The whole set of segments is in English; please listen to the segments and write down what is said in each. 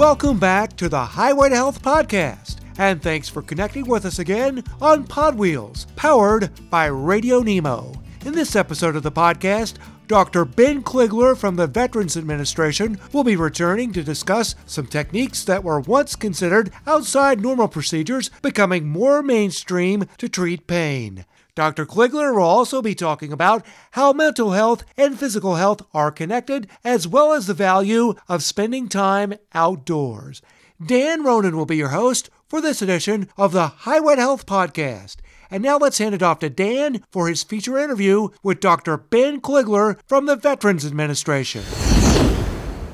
Welcome back to the Highway to Health podcast, and thanks for connecting with us again on Podwheels, powered by Radio Nemo. In this episode of the podcast, Dr. Ben Kligler from the Veterans Administration will be returning to discuss some techniques that were once considered outside normal procedures becoming more mainstream to treat pain. Dr. Kligler will also be talking about how mental health and physical health are connected, as well as the value of spending time outdoors. Dan Ronan will be your host for this edition of the Highway Health Podcast. And now let's hand it off to Dan for his feature interview with Dr. Ben Kligler from the Veterans Administration.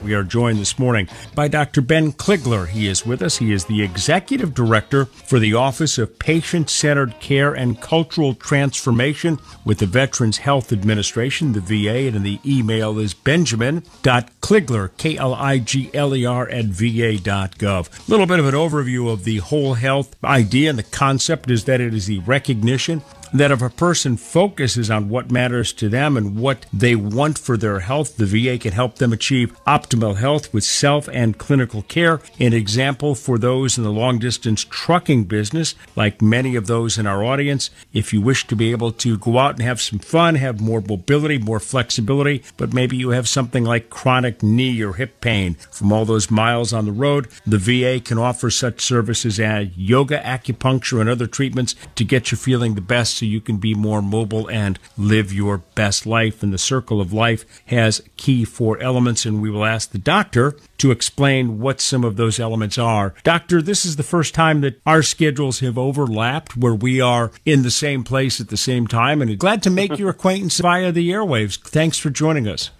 We are joined this morning by Dr. Ben Kligler. He is with us. He is the Executive Director for the Office of Patient Centered Care and Cultural Transformation with the Veterans Health Administration, the VA, and the email is benjamin.kligler, K L I G L E R, at va.gov. A little bit of an overview of the whole health idea and the concept is that it is the recognition that if a person focuses on what matters to them and what they want for their health, the VA can help them achieve optimal health with self and clinical care. An example for those in the long distance trucking business, like many of those in our audience, if you wish to be able to go out and have some fun, have more mobility, more flexibility, but maybe you have something like chronic knee or hip pain from all those miles on the road, the VA can offer such services as yoga, acupuncture, and other treatments to get you feeling the best so you can be more mobile and live your best life. And the circle of life has key four elements, and we will ask the doctor to explain what some of those elements are. Doctor, this is the first time that our schedules have overlapped where we are in the same place at the same time, and glad to make your acquaintance via the airwaves. Thanks for joining us.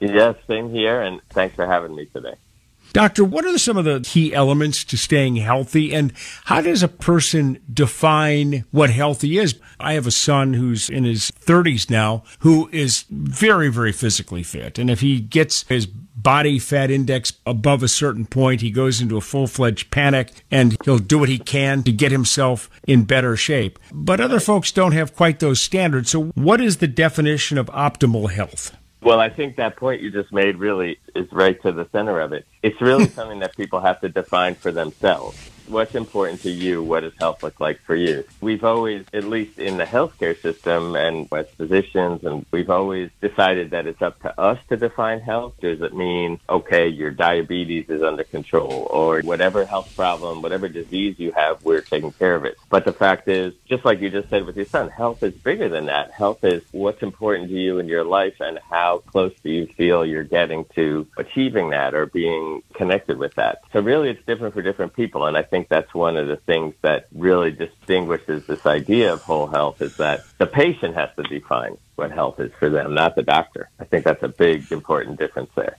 Yes, same here, and thanks for having me today. Doctor, what are some of the key elements to staying healthy and how does a person define what healthy is? I have a son who's in his 30s now who is very, very physically fit. And if he gets his body fat index above a certain point, he goes into a full fledged panic and he'll do what he can to get himself in better shape. But other folks don't have quite those standards. So, what is the definition of optimal health? Well, I think that point you just made really is right to the center of it. It's really something that people have to define for themselves what's important to you? What does health look like for you? We've always, at least in the healthcare system and as physicians, and we've always decided that it's up to us to define health. Does it mean, okay, your diabetes is under control or whatever health problem, whatever disease you have, we're taking care of it. But the fact is, just like you just said with your son, health is bigger than that. Health is what's important to you in your life and how close do you feel you're getting to achieving that or being connected with that. So really it's different for different people. And I think that's one of the things that really distinguishes this idea of whole health is that the patient has to define what health is for them, not the doctor. I think that's a big, important difference there.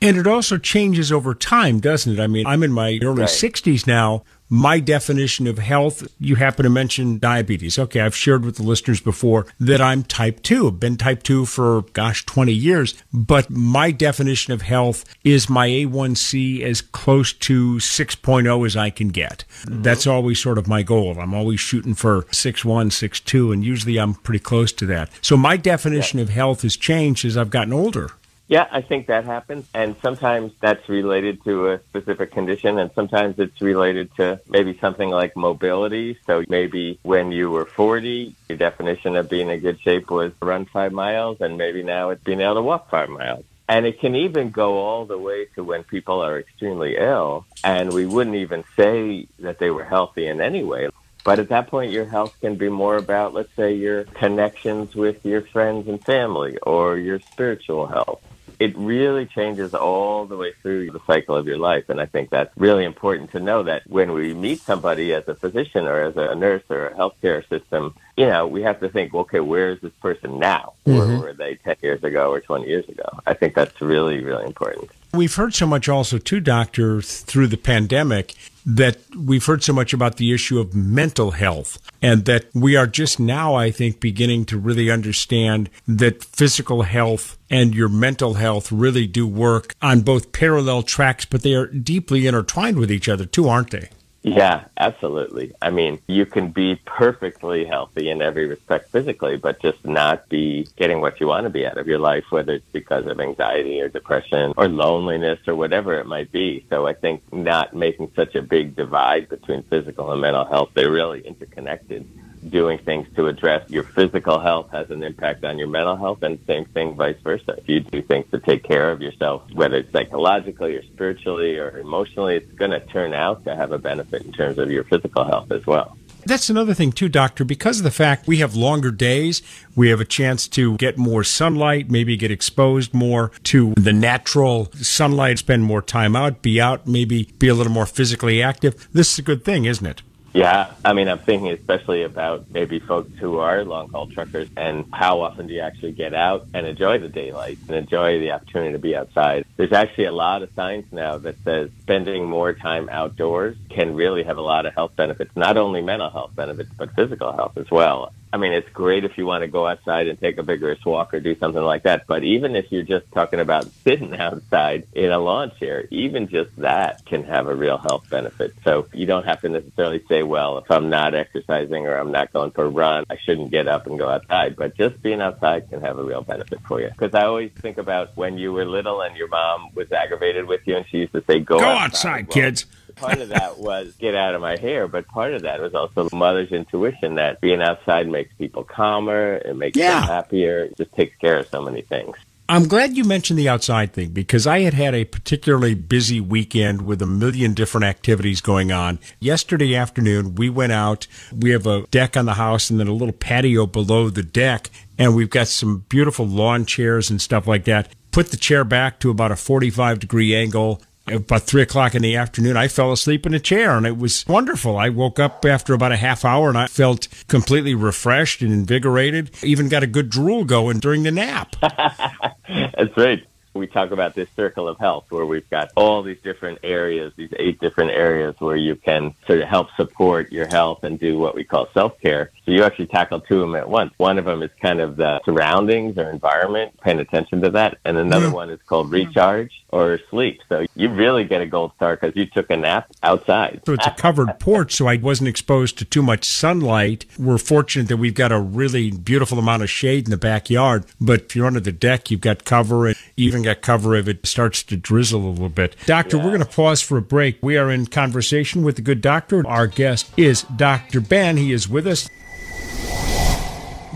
And it also changes over time, doesn't it? I mean, I'm in my early right. 60s now my definition of health, you happen to mention diabetes. Okay, I've shared with the listeners before that I'm type 2. I've been type 2 for, gosh, 20 years. But my definition of health is my A1C as close to 6.0 as I can get. Mm-hmm. That's always sort of my goal. I'm always shooting for 6.1, 6.2, and usually I'm pretty close to that. So my definition yeah. of health has changed as I've gotten older. Yeah, I think that happens. And sometimes that's related to a specific condition, and sometimes it's related to maybe something like mobility. So maybe when you were 40, your definition of being in good shape was run five miles, and maybe now it's being able to walk five miles. And it can even go all the way to when people are extremely ill, and we wouldn't even say that they were healthy in any way. But at that point, your health can be more about, let's say, your connections with your friends and family or your spiritual health it really changes all the way through the cycle of your life. And I think that's really important to know that when we meet somebody as a physician or as a nurse or a healthcare system, you know, we have to think, okay, where is this person now? Mm-hmm. Where were they 10 years ago or 20 years ago? I think that's really, really important. We've heard so much also, too, Doctor, through the pandemic that we've heard so much about the issue of mental health and that we are just now, I think, beginning to really understand that physical health and your mental health really do work on both parallel tracks, but they are deeply intertwined with each other too, aren't they? Yeah, absolutely. I mean, you can be perfectly healthy in every respect physically, but just not be getting what you want to be out of your life, whether it's because of anxiety or depression or loneliness or whatever it might be. So I think not making such a big divide between physical and mental health, they're really interconnected doing things to address your physical health has an impact on your mental health and same thing vice versa. If you do things to take care of yourself, whether it's psychologically or spiritually or emotionally, it's going to turn out to have a benefit in terms of your physical health as well. That's another thing too, doctor, because of the fact we have longer days, we have a chance to get more sunlight, maybe get exposed more to the natural sunlight, spend more time out, be out, maybe be a little more physically active. This is a good thing, isn't it? Yeah, I mean, I'm thinking especially about maybe folks who are long haul truckers and how often do you actually get out and enjoy the daylight and enjoy the opportunity to be outside. There's actually a lot of science now that says spending more time outdoors can really have a lot of health benefits, not only mental health benefits, but physical health as well. I mean, it's great if you want to go outside and take a vigorous walk or do something like that. But even if you're just talking about sitting outside in a lawn chair, even just that can have a real health benefit. So you don't have to necessarily say, well, if I'm not exercising or I'm not going for a run, I shouldn't get up and go outside. But just being outside can have a real benefit for you. Because I always think about when you were little and your mom was aggravated with you and she used to say, go, go outside, outside well, kids part of that was get out of my hair, but part of that was also mother's intuition that being outside makes people calmer, it makes Yeah. them happier, it just takes care of so many things. I'm glad you mentioned the outside thing because I had had a particularly busy weekend with a million different activities going on. Yesterday afternoon, we went out. We have a deck on the house and then a little patio below the deck, and we've got some beautiful lawn chairs and stuff like that. Put the chair back to about a 45 degree angle. About three o'clock in the afternoon, I fell asleep in a chair and it was wonderful. I woke up after about a half hour and I felt completely refreshed and invigorated. Even got a good drool going during the nap. That's right. We talk about this circle of health where we've got all these different areas, these eight different areas where you can sort of help support your health and do what we call self care. So you actually tackle two of them at once. One of them is kind of the surroundings or environment, paying attention to that. And another mm-hmm. one is called recharge or sleep. So you really get a gold star because you took a nap outside. So it's a covered porch, so I wasn't exposed to too much sunlight. We're fortunate that we've got a really beautiful amount of shade in the backyard. But if you're under the deck, you've got cover and even got cover if it starts to drizzle a little bit. Doctor, we're going to pause for a break. We are in conversation with the good doctor. Our guest is Dr. Ben. He is with us.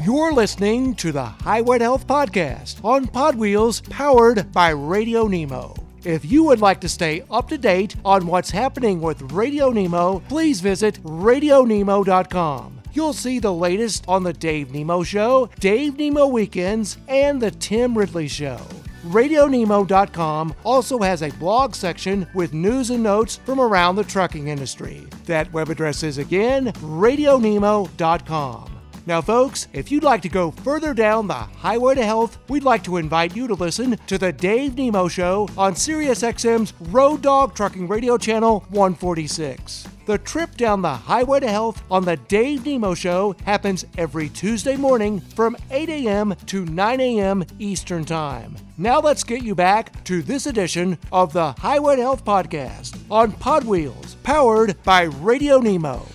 You're listening to the Highway to Health Podcast on Pod Wheels, powered by Radio Nemo. If you would like to stay up to date on what's happening with Radio Nemo, please visit radionemo.com. You'll see the latest on the Dave Nemo Show, Dave Nemo Weekends, and the Tim Ridley Show. RadioNemo.com also has a blog section with news and notes from around the trucking industry. That web address is again RadioNemo.com. Now, folks, if you'd like to go further down the highway to health, we'd like to invite you to listen to the Dave Nemo Show on SiriusXM's Road Dog Trucking Radio Channel 146. The trip down the highway to health on the Dave Nemo Show happens every Tuesday morning from 8 a.m. to 9 a.m. Eastern Time. Now let's get you back to this edition of the Highway to Health Podcast on Pod Wheels, powered by Radio Nemo.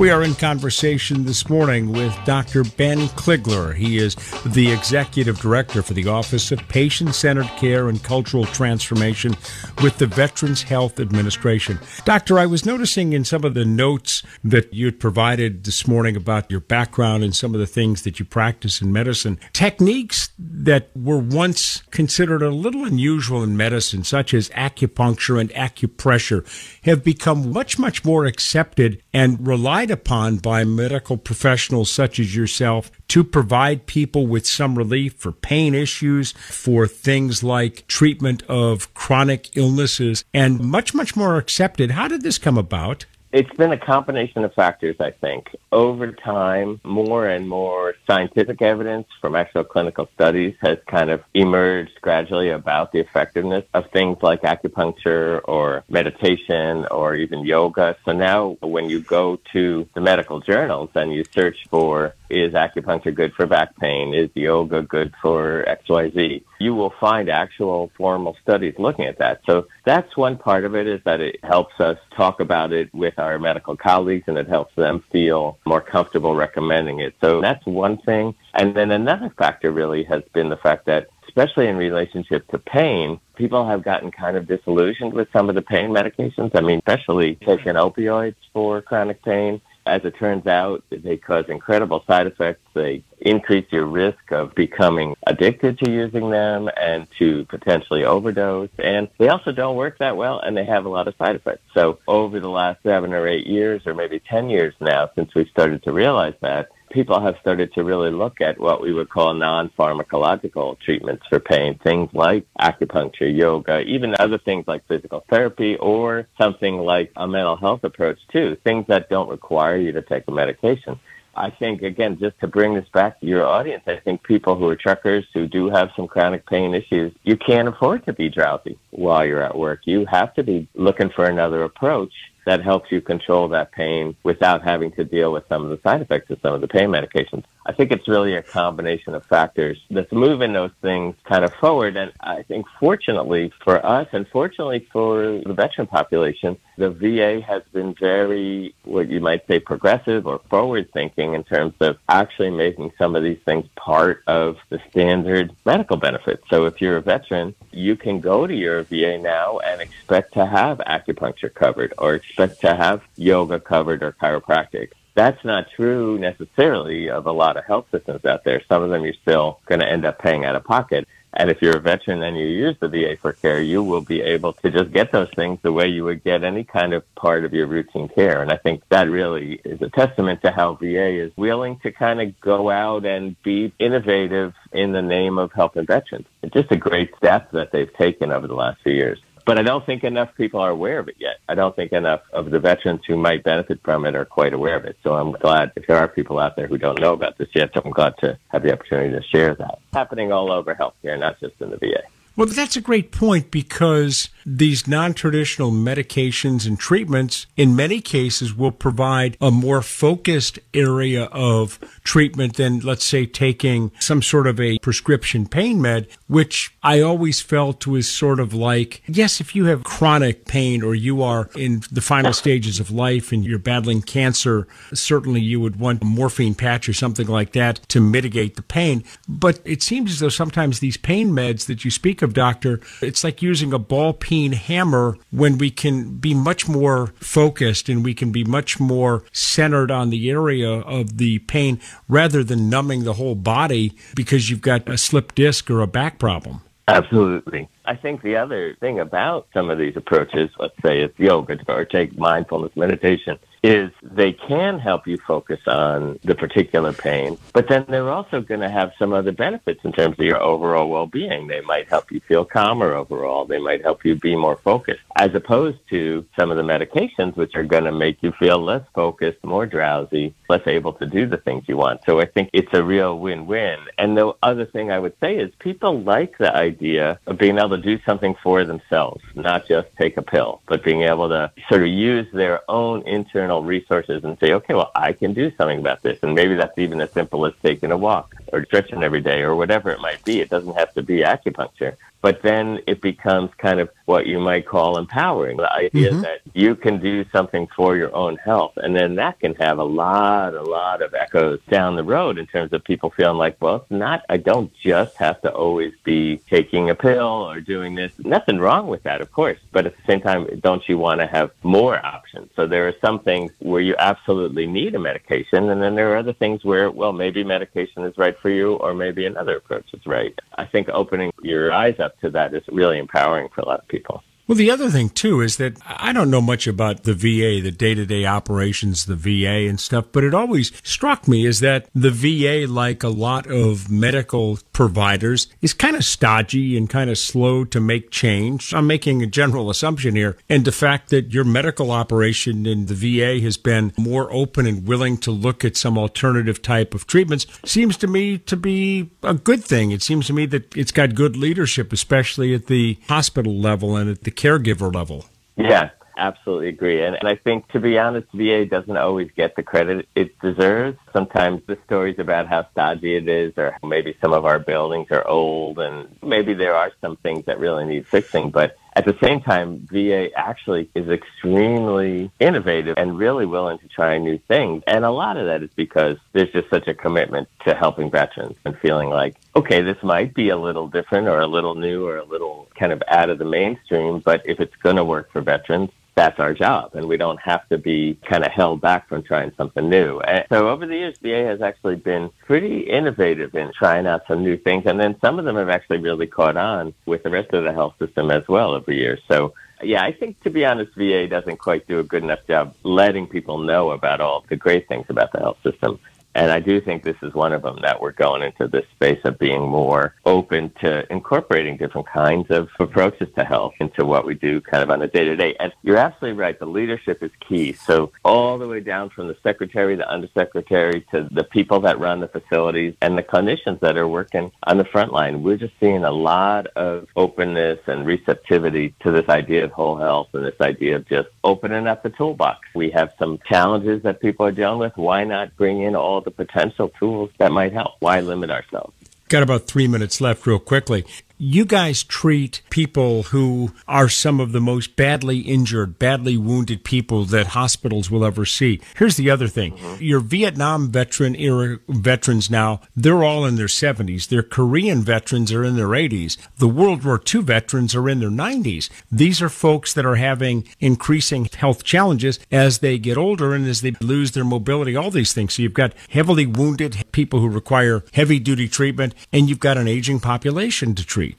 We are in conversation this morning with Dr. Ben Kligler. He is the Executive Director for the Office of Patient Centered Care and Cultural Transformation with the Veterans Health Administration. Doctor, I was noticing in some of the notes that you provided this morning about your background and some of the things that you practice in medicine, techniques that were once considered a little unusual in medicine, such as acupuncture and acupressure, have become much, much more accepted and relied upon by medical professionals such as yourself to provide people with some relief for pain issues, for things like treatment of chronic illnesses, and much, much more accepted. How did this come about? It's been a combination of factors, I think. Over time, more and more scientific evidence from actual clinical studies has kind of emerged gradually about the effectiveness of things like acupuncture or meditation or even yoga. So now when you go to the medical journals and you search for is acupuncture good for back pain? Is yoga good for XYZ? You will find actual formal studies looking at that. So that's one part of it is that it helps us talk about it with our medical colleagues and it helps them feel more comfortable recommending it. So that's one thing. And then another factor really has been the fact that especially in relationship to pain, people have gotten kind of disillusioned with some of the pain medications. I mean, especially taking opioids for chronic pain as it turns out, they cause incredible side effects. They increase your risk of becoming addicted to using them and to potentially overdose. And they also don't work that well and they have a lot of side effects. So over the last seven or eight years or maybe 10 years now since we started to realize that, people have started to really look at what we would call non-pharmacological treatments for pain, things like acupuncture, yoga, even other things like physical therapy or something like a mental health approach too, things that don't require you to take a medication. I think, again, just to bring this back to your audience, I think people who are truckers who do have some chronic pain issues, you can't afford to be drowsy while you're at work. You have to be looking for another approach that helps you control that pain without having to deal with some of the side effects of some of the pain medications. I think it's really a combination of factors that's moving those things kind of forward. And I think fortunately for us and fortunately for the veteran population, the VA has been very, what you might say, progressive or forward thinking in terms of actually making some of these things part of the standard medical benefits. So if you're a veteran, you can go to your VA now and expect to have acupuncture covered or expect to have yoga covered or chiropractic. That's not true necessarily of a lot of health systems out there. Some of them you're still going to end up paying out of pocket. And if you're a veteran and you use the VA for care, you will be able to just get those things the way you would get any kind of part of your routine care. And I think that really is a testament to how VA is willing to kind of go out and be innovative in the name of helping veterans. It's just a great step that they've taken over the last few years. But I don't think enough people are aware of it yet. I don't think enough of the veterans who might benefit from it are quite aware of it. So I'm glad if there are people out there who don't know about this yet, I'm glad to have the opportunity to share that. It's happening all over healthcare, not just in the VA. Well, that's a great point because these non traditional medications and treatments, in many cases, will provide a more focused area of treatment than, let's say, taking some sort of a prescription pain med, which I always felt was sort of like, yes, if you have chronic pain or you are in the final stages of life and you're battling cancer, certainly you would want a morphine patch or something like that to mitigate the pain. But it seems as though sometimes these pain meds that you speak of doctor, it's like using a ball peen hammer when we can be much more focused and we can be much more centered on the area of the pain rather than numbing the whole body because you've got a slip disc or a back problem. Absolutely. I think the other thing about some of these approaches, let's say it's yoga or take mindfulness meditation, is they can help you focus on the particular pain, but then they're also going to have some other benefits in terms of your overall well-being. They might help you feel calmer overall. They might help you be more focused, as opposed to some of the medications, which are going to make you feel less focused, more drowsy, less able to do the things you want. So I think it's a real win-win. And the other thing I would say is people like the idea of being able to do something for themselves, not just take a pill, but being able to sort of use their own internal resources and say, okay, well, I can do something about this. And maybe that's even as simple as taking a walk or stretching every day or whatever it might be. It doesn't have to be acupuncture. But then it becomes kind of what you might call empowering. The idea mm-hmm. that you can do something for your own health. And then that can have a lot, a lot of echoes down the road in terms of people feeling like, well, it's not, I don't just have to always be taking a pill or doing this. Nothing wrong with that, of course. But at the same time, don't you want to have more options? So there are some things where you absolutely need a medication. And then there are other things where, well, maybe medication is right for you or maybe another approach is right. I think opening your eyes up to that is really empowering for a lot of people. Well, the other thing too is that I don't know much about the VA, the day to day operations, the VA and stuff, but it always struck me is that the VA, like a lot of medical providers, is kind of stodgy and kind of slow to make change. I'm making a general assumption here. And the fact that your medical operation in the VA has been more open and willing to look at some alternative type of treatments seems to me to be a good thing. It seems to me that it's got good leadership, especially at the hospital level and at the caregiver level. Yeah, absolutely agree. And, and I think, to be honest, VA doesn't always get the credit it deserves. sometimes the stories about how stodgy it is or maybe some of our buildings are old and maybe there are some things that really need fixing. But at the same time, VA actually is extremely innovative and really willing to try new things. And a lot of that is because there's just such a commitment to helping veterans and feeling like, okay, this might be a little different or a little new or a little kind of out of the mainstream, but if it's going to work for veterans, that's our job and we don't have to be kind of held back from trying something new. And so over the years, VA has actually been pretty innovative in trying out some new things. And then some of them have actually really caught on with the rest of the health system as well over the years. So yeah, I think to be honest, VA doesn't quite do a good enough job letting people know about all the great things about the health system. And I do think this is one of them that we're going into this space of being more open to incorporating different kinds of approaches to health into what we do kind of on a day to day. And you're absolutely right. The leadership is key. So all the way down from the secretary, the undersecretary to the people that run the facilities and the clinicians that are working on the front line, we're just seeing a lot of openness and receptivity to this idea of whole health and this idea of just opening up the toolbox. We have some challenges that people are dealing with. Why not bring in all the potential tools that might help? Why limit ourselves? Got about three minutes left, real quickly. You guys treat people who are some of the most badly injured, badly wounded people that hospitals will ever see. Here's the other thing. Mm-hmm. Your Vietnam veteran era veterans now, they're all in their 70s. Their Korean veterans are in their 80s. The World War II veterans are in their 90s. These are folks that are having increasing health challenges as they get older and as they lose their mobility, all these things. So you've got heavily wounded people who require heavy duty treatment, and you've got an aging population to treat.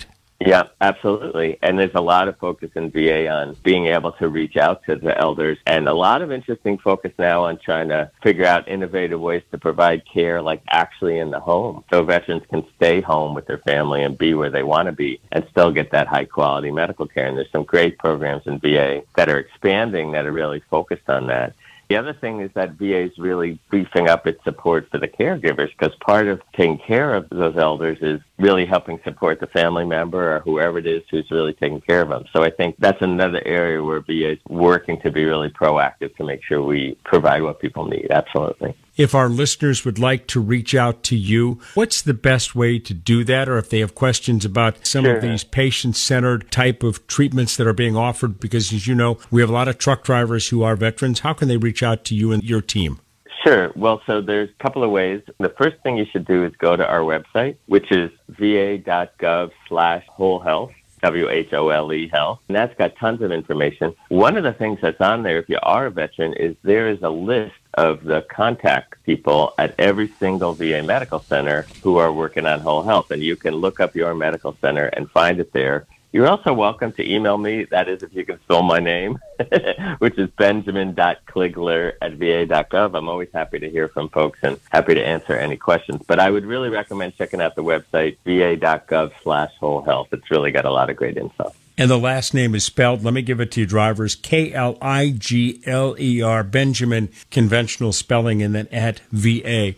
Yeah, absolutely. And there's a lot of focus in VA on being able to reach out to the elders and a lot of interesting focus now on trying to figure out innovative ways to provide care like actually in the home so veterans can stay home with their family and be where they want to be and still get that high quality medical care. And there's some great programs in VA that are expanding that are really focused on that. The other thing is that VA is really beefing up its support for the caregivers because part of taking care of those elders is really helping support the family member or whoever it is who's really taking care of them. So I think that's another area where VA is working to be really proactive to make sure we provide what people need. Absolutely. If our listeners would like to reach out to you, what's the best way to do that? Or if they have questions about some sure. of these patient centered type of treatments that are being offered, because as you know, we have a lot of truck drivers who are veterans. How can they reach out to you and your team? Sure. Well, so there's a couple of ways. The first thing you should do is go to our website, which is va.gov slash whole health. W-H-O-L-E health. And that's got tons of information. One of the things that's on there, if you are a veteran, is there is a list of the contact people at every single VA medical center who are working on whole health. And you can look up your medical center and find it there. You're also welcome to email me. That is, if you can spell my name, which is benjamin.kligler at va.gov. I'm always happy to hear from folks and happy to answer any questions. But I would really recommend checking out the website, va.gov slash whole health. It's really got a lot of great info. And the last name is spelled, let me give it to you, drivers, K L I G L E R, Benjamin, conventional spelling, and then at va.gov.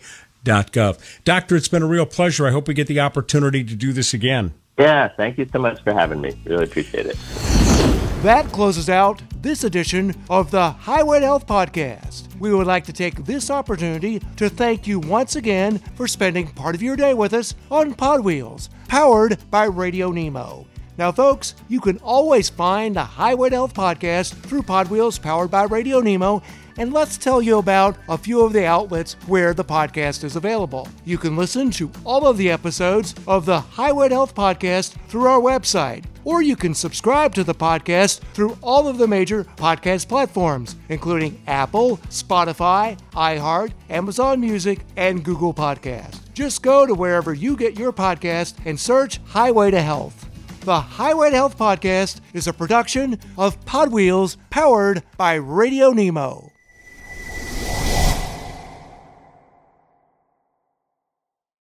Doctor, it's been a real pleasure. I hope we get the opportunity to do this again. Yeah, thank you so much for having me. Really appreciate it. That closes out this edition of the Highway to Health Podcast. We would like to take this opportunity to thank you once again for spending part of your day with us on Pod Wheels, powered by Radio Nemo. Now, folks, you can always find the Highway to Health podcast through Podwheels powered by Radio Nemo. And let's tell you about a few of the outlets where the podcast is available. You can listen to all of the episodes of the Highway to Health podcast through our website, or you can subscribe to the podcast through all of the major podcast platforms, including Apple, Spotify, iHeart, Amazon Music, and Google Podcast. Just go to wherever you get your podcast and search Highway to Health. The Highway to Health podcast is a production of Podwheels powered by Radio Nemo.